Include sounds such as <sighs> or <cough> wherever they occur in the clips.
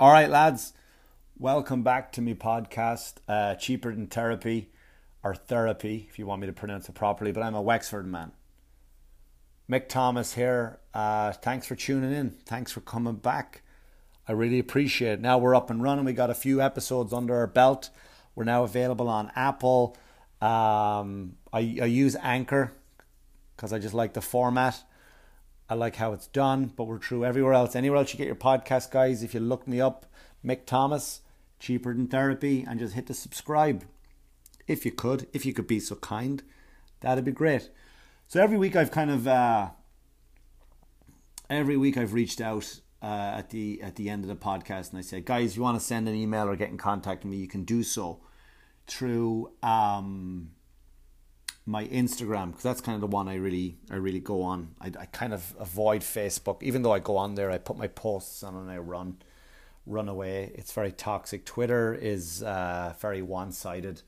All right, lads, welcome back to my podcast, uh, Cheaper Than Therapy, or Therapy, if you want me to pronounce it properly, but I'm a Wexford man. Mick Thomas here. Uh, thanks for tuning in. Thanks for coming back. I really appreciate it. Now we're up and running. We got a few episodes under our belt. We're now available on Apple. Um, I, I use Anchor because I just like the format. I like how it's done, but we're true everywhere else. Anywhere else you get your podcast, guys, if you look me up, Mick Thomas, cheaper than therapy, and just hit the subscribe. If you could, if you could be so kind, that'd be great. So every week I've kind of uh, every week I've reached out uh, at the at the end of the podcast and I said, guys, you want to send an email or get in contact with me, you can do so through um, my Instagram because that's kind of the one I really I really go on. I, I kind of avoid Facebook, even though I go on there. I put my posts on and I run run away. It's very toxic. Twitter is uh, very one sided.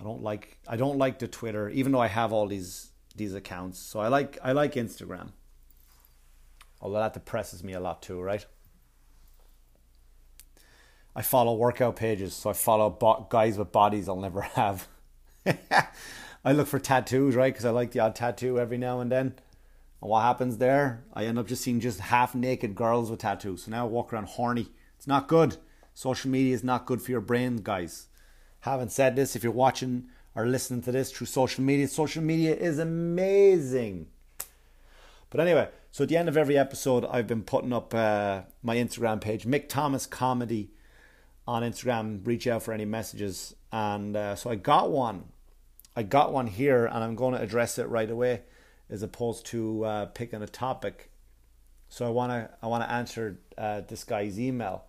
I don't like I don't like the Twitter, even though I have all these these accounts. So I like I like Instagram. Although that depresses me a lot too, right? I follow workout pages, so I follow bo- guys with bodies I'll never <laughs> have. I look for tattoos, right? Because I like the odd tattoo every now and then. And what happens there? I end up just seeing just half naked girls with tattoos. So now I walk around horny. It's not good. Social media is not good for your brain, guys. Having said this, if you're watching or listening to this through social media, social media is amazing. But anyway, so at the end of every episode, I've been putting up uh, my Instagram page, Mick Thomas Comedy, on Instagram. Reach out for any messages, and uh, so I got one I got one here and I'm going to address it right away as opposed to uh, picking a topic. So I want to I want to answer uh, this guy's email.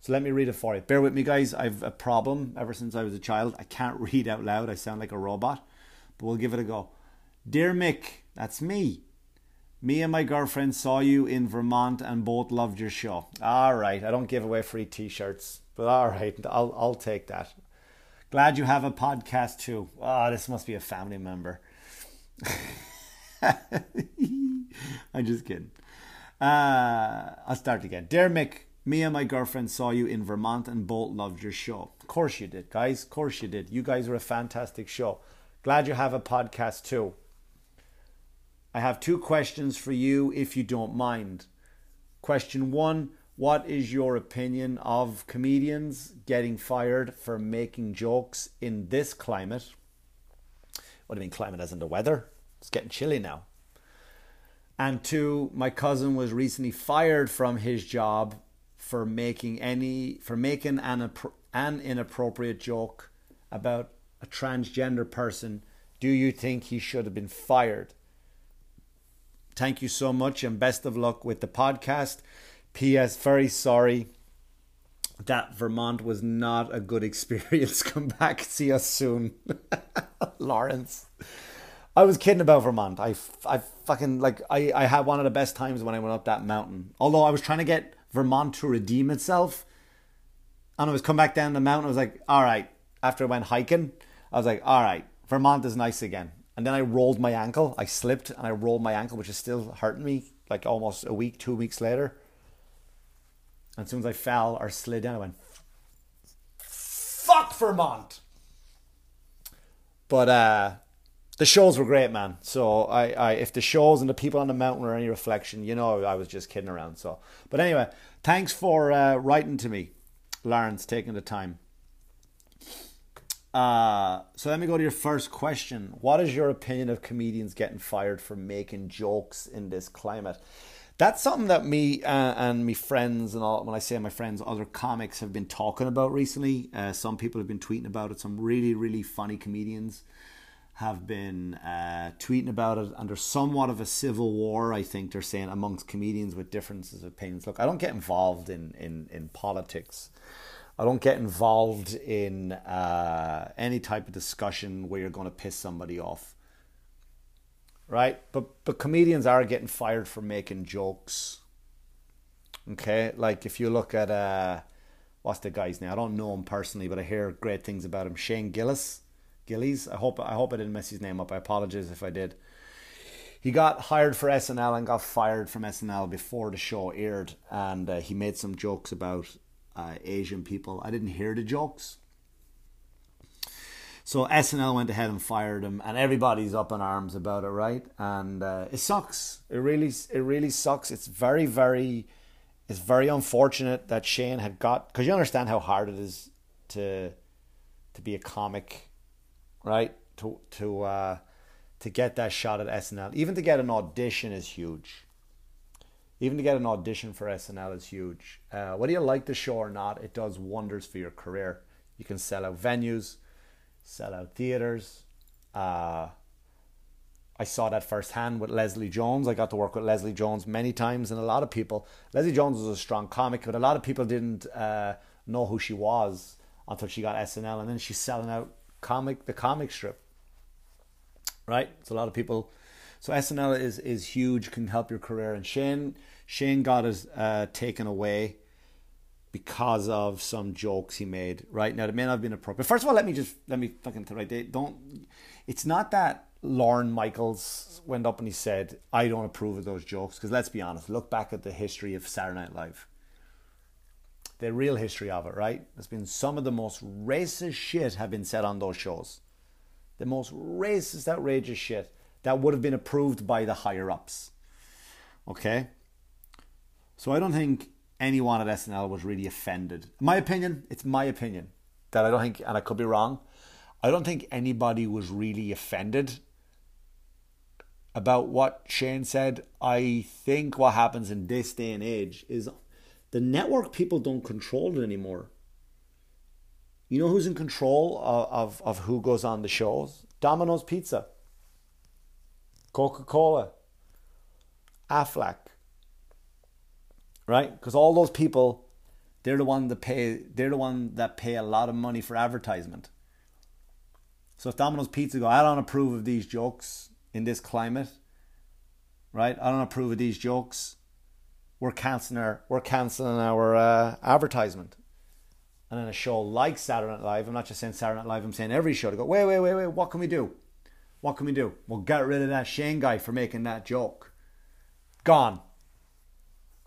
So let me read it for you. Bear with me, guys. I've a problem ever since I was a child. I can't <laughs> read out loud. I sound like a robot, but we'll give it a go. Dear Mick, that's me. Me and my girlfriend saw you in Vermont and both loved your show. All right, I don't give away free T-shirts, but all right, I'll I'll take that. Glad you have a podcast too. Oh, this must be a family member. <laughs> I'm just kidding. Uh, I'll start again. Dear Mick, me and my girlfriend saw you in Vermont and both loved your show. Of course you did, guys. Of course you did. You guys are a fantastic show. Glad you have a podcast too. I have two questions for you if you don't mind. Question one what is your opinion of comedians getting fired for making jokes in this climate? What do you mean, climate as in the weather? It's getting chilly now. And two, my cousin was recently fired from his job for making any for making an an inappropriate joke about a transgender person. Do you think he should have been fired? Thank you so much and best of luck with the podcast. P.S. Very sorry that Vermont was not a good <laughs> experience. Come back, see us soon, <laughs> Lawrence. I was kidding about Vermont. I, I fucking like I, I had one of the best times when I went up that mountain. Although I was trying to get Vermont to redeem itself, and I was come back down the mountain. I was like, all right. After I went hiking, I was like, all right, Vermont is nice again. And then I rolled my ankle. I slipped and I rolled my ankle, which is still hurting me. Like almost a week, two weeks later. And as soon as I fell or slid down, I went, fuck Vermont. But uh, the shows were great, man. So I, I, if the shows and the people on the mountain were any reflection, you know, I was just kidding around. So, but anyway, thanks for uh, writing to me, Lawrence, taking the time. Uh, so let me go to your first question. What is your opinion of comedians getting fired for making jokes in this climate? That's something that me uh, and my friends and all when i say my friends other comics have been talking about recently. Uh, some people have been tweeting about it. Some really really funny comedians have been uh, tweeting about it there's somewhat of a civil war i think they're saying amongst comedians with differences of opinions. Look i don't get involved in in, in politics. I don't get involved in uh, any type of discussion where you're going to piss somebody off right? But but comedians are getting fired for making jokes. Okay, like if you look at uh, what's the guy's name? I don't know him personally, but I hear great things about him. Shane Gillis, Gillies. I hope I hope I didn't mess his name up. I apologize if I did. He got hired for SNL and got fired from SNL before the show aired, and uh, he made some jokes about uh, Asian people. I didn't hear the jokes. So SNL went ahead and fired him, and everybody's up in arms about it, right? And uh, it sucks. It really, it really sucks. It's very, very, it's very unfortunate that Shane had got because you understand how hard it is to to be a comic, right? To to uh, to get that shot at SNL, even to get an audition is huge. Even to get an audition for SNL is huge. Uh, whether you like the show or not, it does wonders for your career. You can sell out venues sell out theaters. Uh, I saw that firsthand with Leslie Jones. I got to work with Leslie Jones many times, and a lot of people. Leslie Jones was a strong comic, but a lot of people didn't uh, know who she was until she got SNL, and then she's selling out comic the comic strip. Right, so a lot of people. So SNL is is huge, can help your career, and Shane Shane got his uh, taken away because of some jokes he made. Right now, it may not have been appropriate. First of all, let me just let me fucking right. They don't. It's not that Lorne Michaels went up and he said, "I don't approve of those jokes." Because let's be honest, look back at the history of Saturday Night Live. The real history of it, right? There's been some of the most racist shit have been said on those shows. The most racist, outrageous shit that would have been approved by the higher ups. Okay? So I don't think anyone at SNL was really offended. my opinion, it's my opinion that I don't think, and I could be wrong, I don't think anybody was really offended about what Shane said. I think what happens in this day and age is the network people don't control it anymore. You know who's in control of, of, of who goes on the shows? Domino's Pizza, Coca Cola, Aflac, right? Because all those people, they're the one that pay. They're the one that pay a lot of money for advertisement. So if Domino's Pizza go, I don't approve of these jokes in this climate, right? I don't approve of these jokes. We're canceling our we're canceling our uh, advertisement. And then a show like Saturday Night Live, I'm not just saying Saturday Night Live, I'm saying every show to go, wait, wait, wait, wait, what can we do? What can we do? We'll get rid of that Shane guy for making that joke. Gone.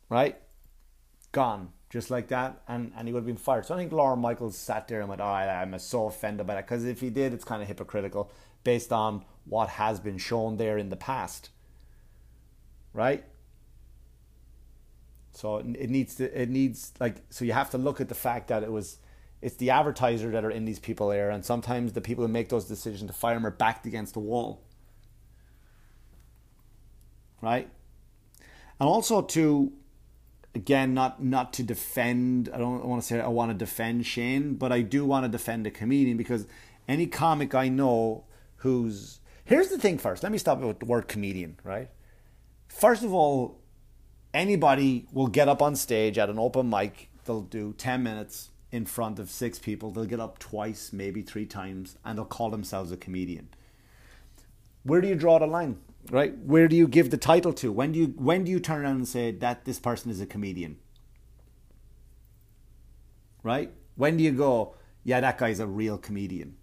Right? Gone just like that, and, and he would have been fired. So I think Lorne Michaels sat there and went, "Oh, I'm so offended by that," because if he did, it's kind of hypocritical based on what has been shown there in the past, right? So it needs to, it needs like, so you have to look at the fact that it was, it's the advertiser that are in these people there, and sometimes the people who make those decisions to fire them are backed against the wall, right? And also to again, not not to defend. I don't want to say I want to defend Shane, but I do want to defend a comedian because any comic I know who's here's the thing. First, let me stop with the word comedian. Right. First of all, anybody will get up on stage at an open mic. They'll do ten minutes in front of six people. They'll get up twice, maybe three times, and they'll call themselves a comedian. Where do you draw the line? Right? Where do you give the title to? When do you when do you turn around and say that this person is a comedian? Right? When do you go, yeah, that guy's a real comedian?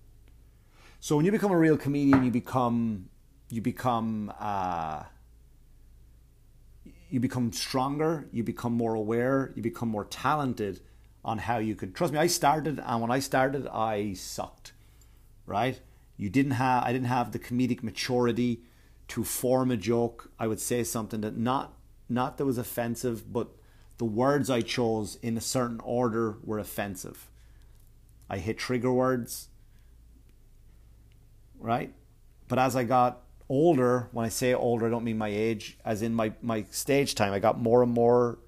So when you become a real comedian, you become you become uh, you become stronger, you become more aware, you become more talented on how you could trust me. I started, and when I started, I sucked. Right? You didn't have I didn't have the comedic maturity to form a joke, I would say something that not not that was offensive, but the words I chose in a certain order were offensive. I hit trigger words, right? But as I got older, when I say older, I don't mean my age, as in my, my stage time. I got more and more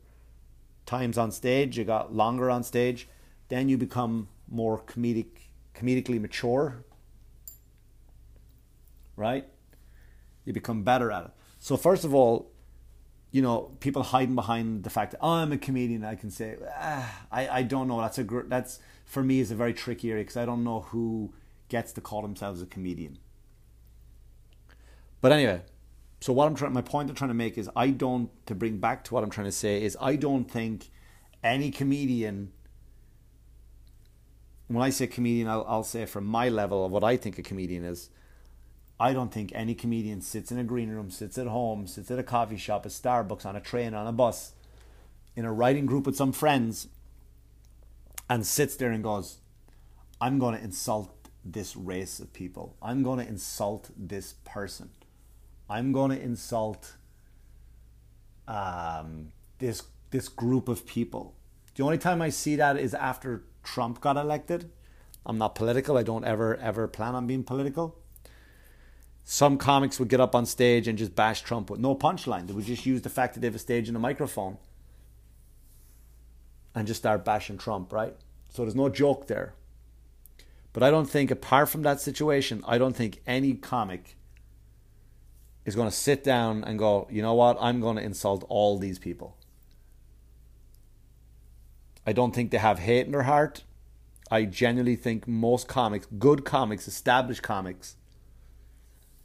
times on stage, you got longer on stage, then you become more comedic comedically mature. Right? You become better at it. So first of all, you know, people hiding behind the fact that oh, I'm a comedian. I can say, ah, I, I don't know. That's a gr- that's for me is a very tricky area because I don't know who gets to call themselves a comedian. But anyway, so what I'm trying, my point I'm trying to make is, I don't to bring back to what I'm trying to say is, I don't think any comedian. When I say comedian, I'll, I'll say from my level of what I think a comedian is. I don't think any comedian sits in a green room, sits at home, sits at a coffee shop, a Starbucks, on a train, on a bus, in a writing group with some friends, and sits there and goes, I'm going to insult this race of people. I'm going to insult this person. I'm going to insult um, this this group of people. The only time I see that is after Trump got elected. I'm not political. I don't ever ever plan on being political. Some comics would get up on stage and just bash Trump with no punchline. They would just use the fact that they have a stage and a microphone and just start bashing Trump, right? So there's no joke there. But I don't think, apart from that situation, I don't think any comic is going to sit down and go, you know what, I'm going to insult all these people. I don't think they have hate in their heart. I genuinely think most comics, good comics, established comics,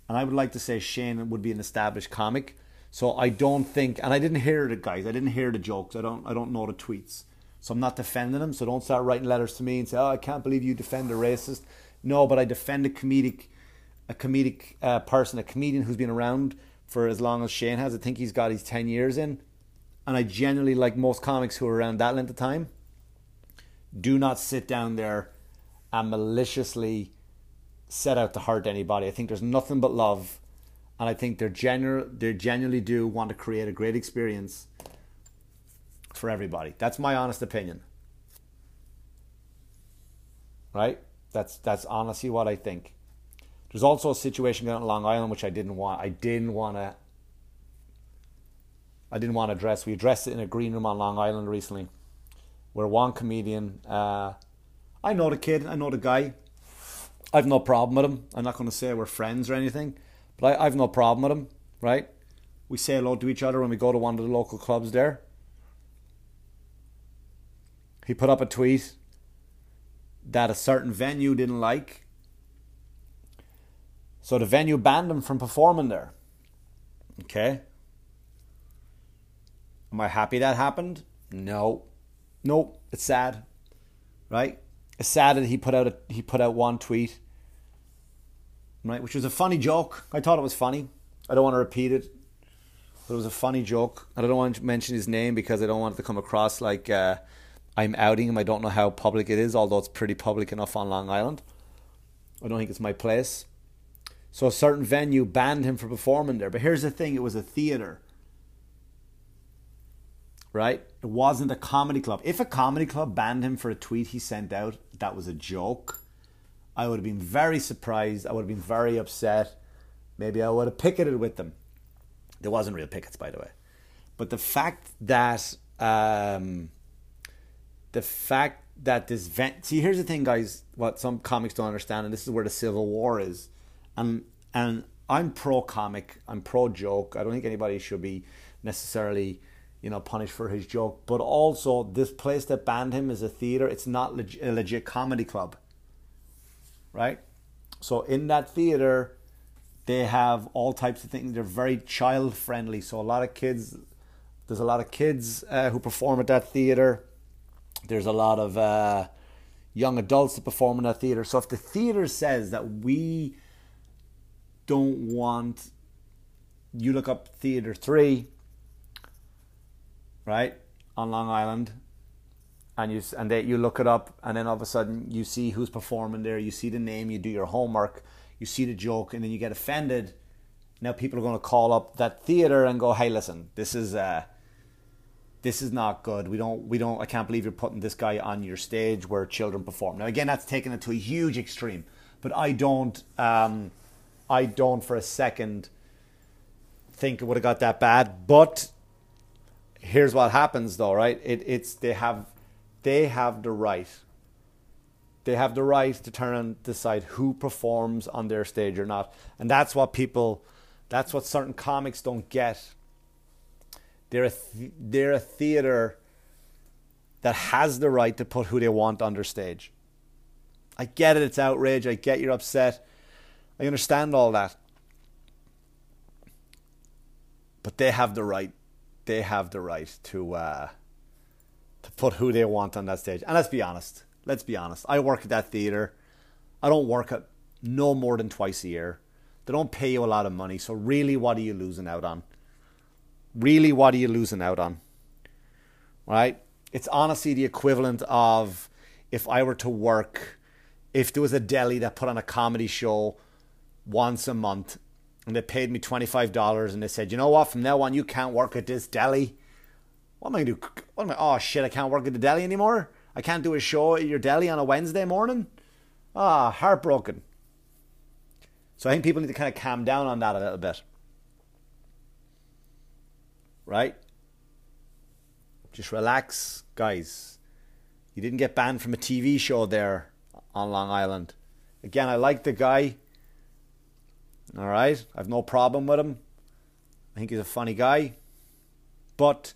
and I would like to say Shane would be an established comic. So I don't think, and I didn't hear the guys, I didn't hear the jokes, I don't, I don't know the tweets. So I'm not defending him. So don't start writing letters to me and say, "Oh, I can't believe you defend a racist." No, but I defend a comedic, a comedic uh, person, a comedian who's been around for as long as Shane has. I think he's got his ten years in, and I genuinely like most comics who are around that length of time. Do not sit down there and maliciously set out to hurt anybody. I think there's nothing but love, and I think they're genuine. They genuinely do want to create a great experience for everybody. That's my honest opinion. Right? That's that's honestly what I think. There's also a situation going on Long Island which I didn't want. I didn't want to. I didn't want to address. We addressed it in a green room on Long Island recently, where one comedian. Uh, I know the kid. I know the guy. I've no problem with him. I'm not going to say we're friends or anything, but I, I've no problem with him. Right? We say hello to each other when we go to one of the local clubs there. He put up a tweet that a certain venue didn't like. So the venue banned him from performing there. Okay. Am I happy that happened? No. Nope. It's sad. Right? That he put out a, he put out one tweet. Right, which was a funny joke. I thought it was funny. I don't want to repeat it. But it was a funny joke. I don't want to mention his name because I don't want it to come across like uh, I'm outing him. I don't know how public it is, although it's pretty public enough on Long Island. I don't think it's my place. So a certain venue banned him from performing there. But here's the thing it was a theater. Right? It wasn't a comedy club. If a comedy club banned him for a tweet he sent out, that was a joke. I would have been very surprised. I would have been very upset. Maybe I would have picketed with them. There wasn't real pickets, by the way. But the fact that um, the fact that this vent see here's the thing guys what some comics don't understand and this is where the civil war is and and i'm pro comic i'm pro joke i don't think anybody should be necessarily you know punished for his joke. But also this place that banned him is a theater. It's not leg- a legit comedy club right? So in that theater they have all types of things. They're very child friendly so a lot of kids there's a lot of kids uh, who perform at that theater. There's a lot of uh, young adults that perform in that theater. So if the theater says that we don't want, you look up Theater 3, right, on Long Island, and you and they, you look it up, and then all of a sudden you see who's performing there, you see the name, you do your homework, you see the joke, and then you get offended. Now people are going to call up that theater and go, "Hey, listen, this is uh, this is not good. We don't, we don't, I can't believe you're putting this guy on your stage where children perform. Now, again, that's taken it to a huge extreme, but I don't, um, I don't for a second think it would have got that bad. But here's what happens though, right? It, it's, they have, they have the right. They have the right to turn and decide who performs on their stage or not. And that's what people, that's what certain comics don't get they're a th- they're a theater that has the right to put who they want on their stage. I get it, it's outrage. I get you're upset. I understand all that. But they have the right. They have the right to uh, to put who they want on that stage. And let's be honest. Let's be honest. I work at that theater. I don't work at no more than twice a year. They don't pay you a lot of money. So really, what are you losing out on? really what are you losing out on? Right? It's honestly the equivalent of if I were to work, if there was a deli that put on a comedy show once a month and they paid me $25 and they said, you know what, from now on you can't work at this deli. What am I going to do? What am I? Oh shit, I can't work at the deli anymore? I can't do a show at your deli on a Wednesday morning? Ah, heartbroken. So I think people need to kind of calm down on that a little bit. Right? Just relax, guys. You didn't get banned from a TV show there on Long Island. Again, I like the guy. All right, I've no problem with him. I think he's a funny guy. But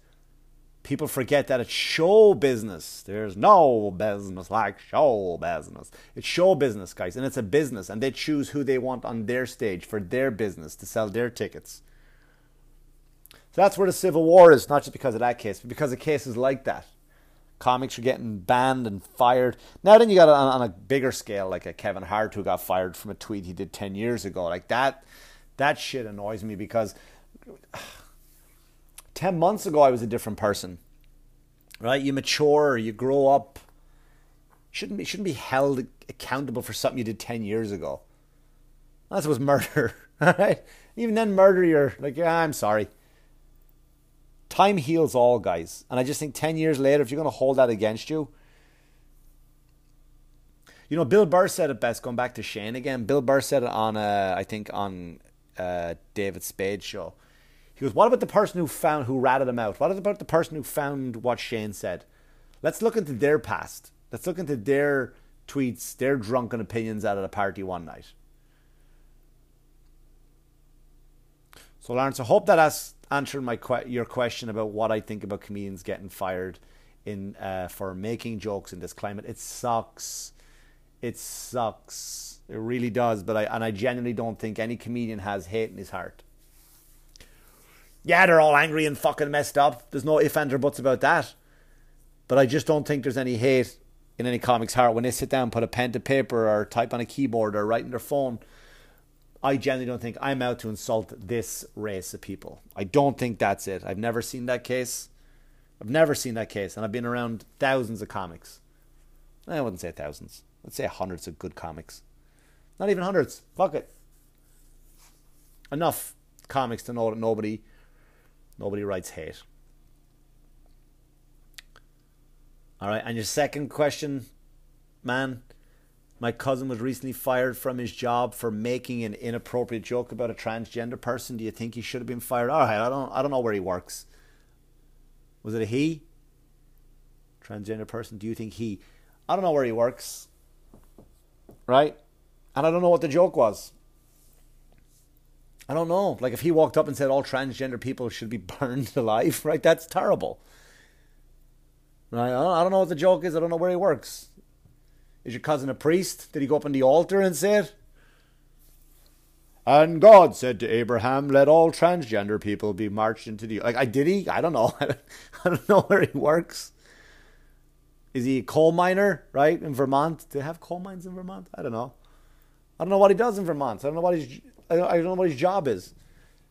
people forget that it's show business. There's no business like show business. It's show business, guys, and it's a business, and they choose who they want on their stage for their business to sell their tickets. So that's where the civil war is, not just because of that case, but because of cases like that. Comics are getting banned and fired. Now then, you got it on, on a bigger scale, like a Kevin Hart who got fired from a tweet he did ten years ago. Like that, that shit annoys me because <sighs> 10 months ago, I was a different person. Right? You mature, you grow up. Shouldn't be, shouldn't be held accountable for something you did 10 years ago. It was murder. <laughs> Right? Even then, murder, you're like, yeah, I'm sorry. Time heals all, guys. And I just think 10 years later, if you're going to hold that against you, you know, Bill Burr said it best, going back to Shane again. Bill Burr said it on, uh, I think, on uh, David Spade's show. He goes, What about the person who found who ratted him out? What about the person who found what Shane said? Let's look into their past. Let's look into their tweets, their drunken opinions out at a party one night. So, Lawrence, I hope that has answered my que- your question about what I think about comedians getting fired in uh, for making jokes in this climate. It sucks. It sucks. It really does. But I and I genuinely don't think any comedian has hate in his heart yeah, they're all angry and fucking messed up. There's no ifs, ands, or buts about that. But I just don't think there's any hate in any comic's heart when they sit down, put a pen to paper, or type on a keyboard, or write in their phone. I generally don't think I'm out to insult this race of people. I don't think that's it. I've never seen that case. I've never seen that case, and I've been around thousands of comics. Eh, I wouldn't say thousands. Let's say hundreds of good comics. Not even hundreds. Fuck it. Enough comics to know that nobody Nobody writes hate. All right, and your second question, man. My cousin was recently fired from his job for making an inappropriate joke about a transgender person. Do you think he should have been fired? All right, I don't, I don't know where he works. Was it a he? Transgender person. Do you think he? I don't know where he works. Right, and I don't know what the joke was. I don't know. Like if he walked up and said all transgender people should be <laughs> burned alive, right? That's terrible. Right? I don't know what the joke is. I don't know where he works. Is your cousin a priest? Did he go up on the altar and say it? And God said to Abraham, "Let all transgender people be marched into the like." I did he? I don't know. <laughs> I don't know where he works. Is he a coal miner? Right in Vermont? Do they have coal mines in Vermont? I don't know. I don't know what he does in Vermont. I don't know what his I don't, I don't know what his job is.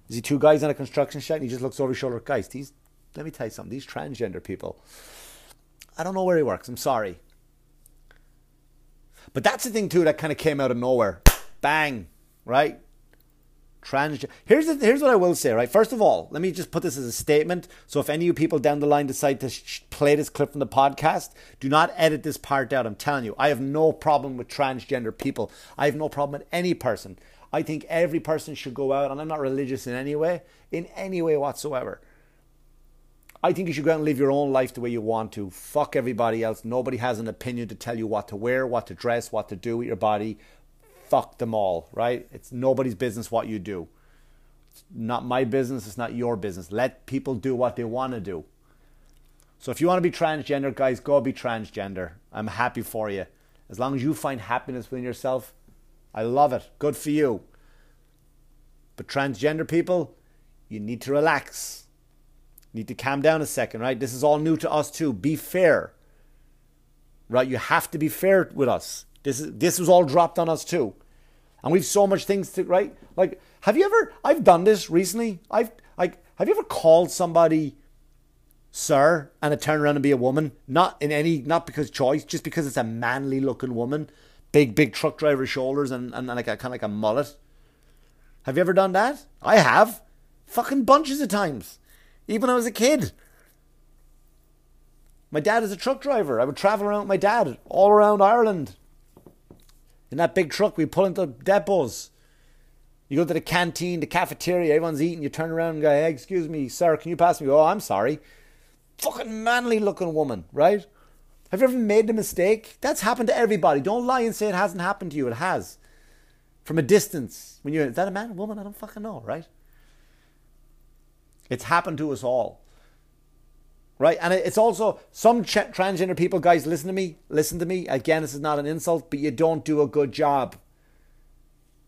Is he two guys on a construction site and he just looks over his shoulder? Guys, these, let me tell you something. These transgender people, I don't know where he works. I'm sorry. But that's the thing, too, that kind of came out of nowhere. Bang, right? Transgender. Here's, the, here's what I will say, right? First of all, let me just put this as a statement. So if any of you people down the line decide to sh- play this clip from the podcast, do not edit this part out. I'm telling you, I have no problem with transgender people. I have no problem with any person. I think every person should go out, and I'm not religious in any way, in any way whatsoever. I think you should go out and live your own life the way you want to. Fuck everybody else. Nobody has an opinion to tell you what to wear, what to dress, what to do with your body. Fuck them all, right? It's nobody's business what you do. It's not my business, it's not your business. Let people do what they want to do. So if you want to be transgender, guys, go be transgender. I'm happy for you. As long as you find happiness within yourself, I love it. Good for you. But transgender people, you need to relax. Need to calm down a second, right? This is all new to us too. Be fair. Right? You have to be fair with us. This is this was all dropped on us too. And we've so much things to right? Like have you ever I've done this recently. I've like have you ever called somebody sir, and it turn around and be a woman. Not in any, not because choice, just because it's a manly looking woman. Big, big truck driver shoulders and, and, and like a kind of like a mullet. Have you ever done that? I have. Fucking bunches of times. Even when I was a kid. My dad is a truck driver. I would travel around with my dad all around Ireland. In that big truck, we pull into depots. You go to the canteen, the cafeteria, everyone's eating. You turn around and go, hey, excuse me, sir, can you pass me? Oh, I'm sorry. Fucking manly looking woman, right? Have you ever made a mistake? That's happened to everybody. Don't lie and say it hasn't happened to you. It has. From a distance. When you're, is that a man, or a woman? I don't fucking know, right? It's happened to us all right? And it's also some ch- transgender people, guys, listen to me, listen to me. Again, this is not an insult, but you don't do a good job.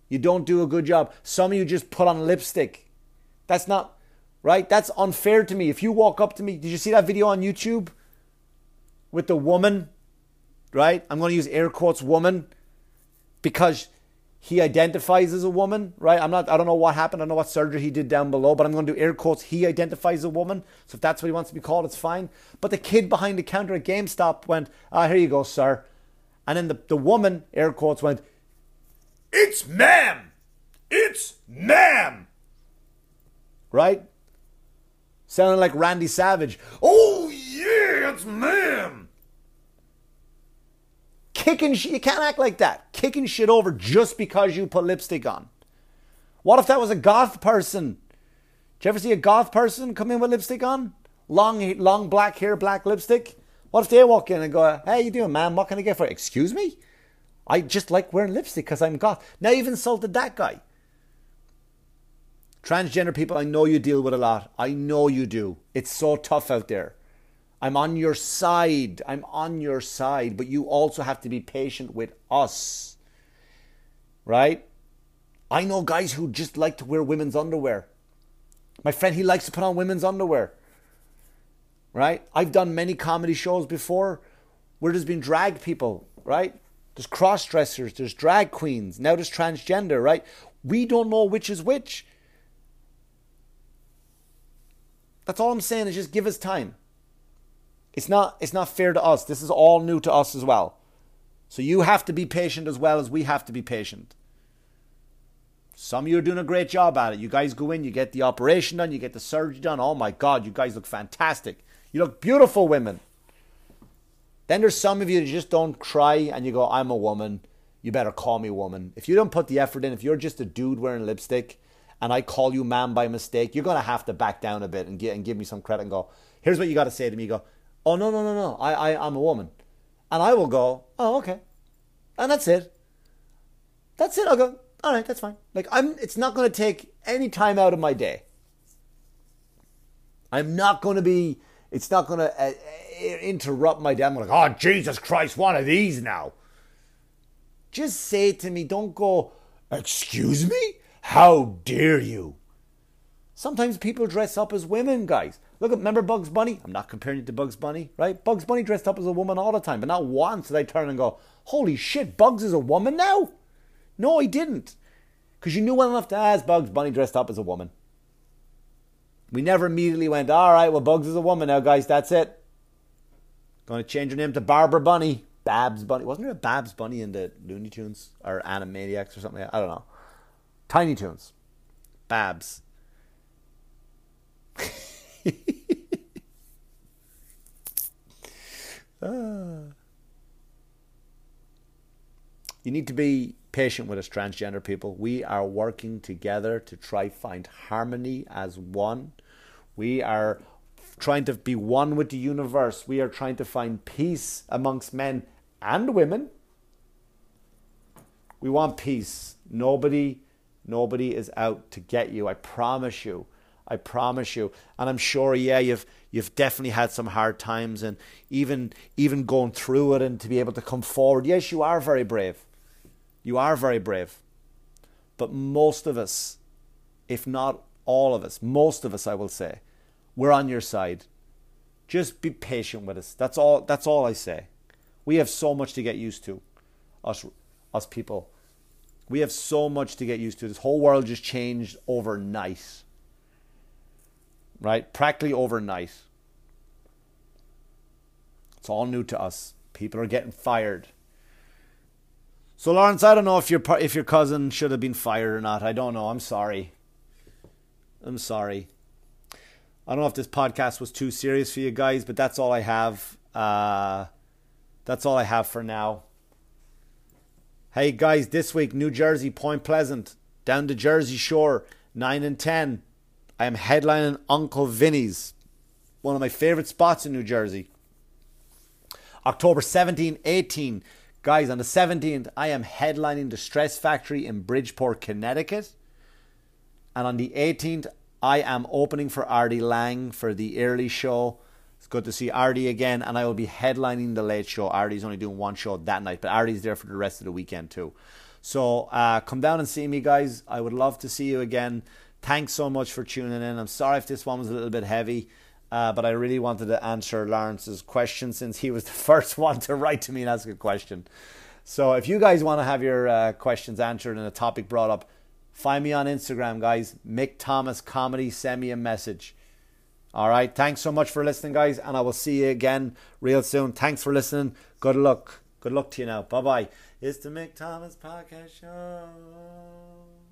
You don't do a good job. Some of you just put on lipstick. That's not right. That's unfair to me. If you walk up to me, did you see that video on YouTube with the woman? Right? I'm going to use air quotes woman because he identifies as a woman, right? I'm not, I don't know what happened. I don't know what surgery he did down below, but I'm going to do air quotes. He identifies as a woman. So if that's what he wants to be called, it's fine. But the kid behind the counter at GameStop went, ah, here you go, sir. And then the, the woman, air quotes, went, it's ma'am. It's ma'am. Right? Sounding like Randy Savage. Oh, yeah, it's ma'am kicking. You can't act like that. Kicking shit over just because you put lipstick on. What if that was a goth person? Did you ever see a goth person come in with lipstick on? Long, long black hair, black lipstick. What if they walk in and go, "Hey, you doing, man? What can I get for?" You? Excuse me. I just like wearing lipstick because I'm goth. Now you've insulted that guy. Transgender people, I know you deal with a lot. I know you do. It's so tough out there. I'm on your side. I'm on your side. But you also have to be patient with us. Right? I know guys who just like to wear women's underwear. My friend, he likes to put on women's underwear. Right? I've done many comedy shows before where there's been drag people, right? There's cross dressers, there's drag queens, now there's transgender, right? We don't know which is which. That's all I'm saying is just give us time. It's not it's not fair to us. This is all new to us as well. So you have to be patient as well as we have to be patient. Some of you are doing a great job at it. You guys go in, you get the operation done, you get the surgery done. Oh my God, you guys look fantastic. You look beautiful, women. Then there's some of you that just don't cry and you go, I'm a woman. You better call me woman. If you don't put the effort in, if you're just a dude wearing lipstick and I call you man by mistake, you're going to have to back down a bit and, get, and give me some credit and go, here's what you got to say to me. You go, oh no no no no I, I I'm a woman, and I will go oh okay, and that's it. That's it. I'll go all right. That's fine. Like I'm. It's not going to take any time out of my day. I'm not going to be. It's not going to uh, uh, interrupt my day. I'm like, oh Jesus Christ, one of these now. Just say to me. Don't go. Excuse me. How dare you? Sometimes people dress up as women, guys. Look, at, remember Bugs Bunny? I'm not comparing it to Bugs Bunny, right? Bugs Bunny dressed up as a woman all the time, but not once did I turn and go, holy shit, Bugs is a woman now? No, I didn't. Because you knew well enough to ask Bugs Bunny dressed up as a woman. We never immediately went, all right, well, Bugs is a woman now, guys, that's it. Going to change her name to Barbara Bunny. Babs Bunny. Wasn't there a Babs Bunny in the Looney Tunes or Animaniacs or something? I don't know. Tiny Toons. Babs. <laughs> Ah. You need to be patient with us, transgender people. We are working together to try find harmony as one. We are trying to be one with the universe. We are trying to find peace amongst men and women. We want peace. Nobody, nobody is out to get you. I promise you. I promise you. And I'm sure, yeah, you've you've definitely had some hard times, and even even going through it, and to be able to come forward. Yes, you are very brave. You are very brave. But most of us, if not all of us, most of us, I will say, we're on your side. Just be patient with us. That's all. That's all I say. We have so much to get used to, us, us people. We have so much to get used to. This whole world just changed overnight right? Practically overnight. It's all new to us. People are getting fired. So Lawrence, I don't know if your if your cousin should have been fired or not. I don't know. I'm sorry. I'm sorry. I don't know if this podcast was too serious for you guys, but that's all I have. Uh, that's all I have for now. Hey guys, this week New Jersey, Point Pleasant, down to Jersey Shore, nine and ten. I am headlining Uncle Vinnie's, one of my favorite spots in New Jersey. October 17, 18. Guys, on the 17th, I am headlining the Stress Factory in Bridgeport, Connecticut. And on the 18th, I am opening for Artie Lange for the early show. It's good to see Artie again, and I will be headlining the late show. Artie's only doing one show that night, but Artie's there for the rest of the weekend too. So uh, come down and see me, guys. I would love to see you again. Thanks so much for tuning in. I'm sorry if this one was a little bit heavy. Uh, but I really wanted to answer Lawrence's question since he was <laughs> the first one to write to me and ask a question. So if you guys want to have your uh, questions answered and a topic brought up, find me on Instagram, guys. Mick Thomas Comedy. Send me a message. All right. Thanks so much for listening, guys, and I will see you again real soon. Thanks for listening. Good luck. Good luck to you now. Bye bye. It's the Mick Thomas Podcast Show.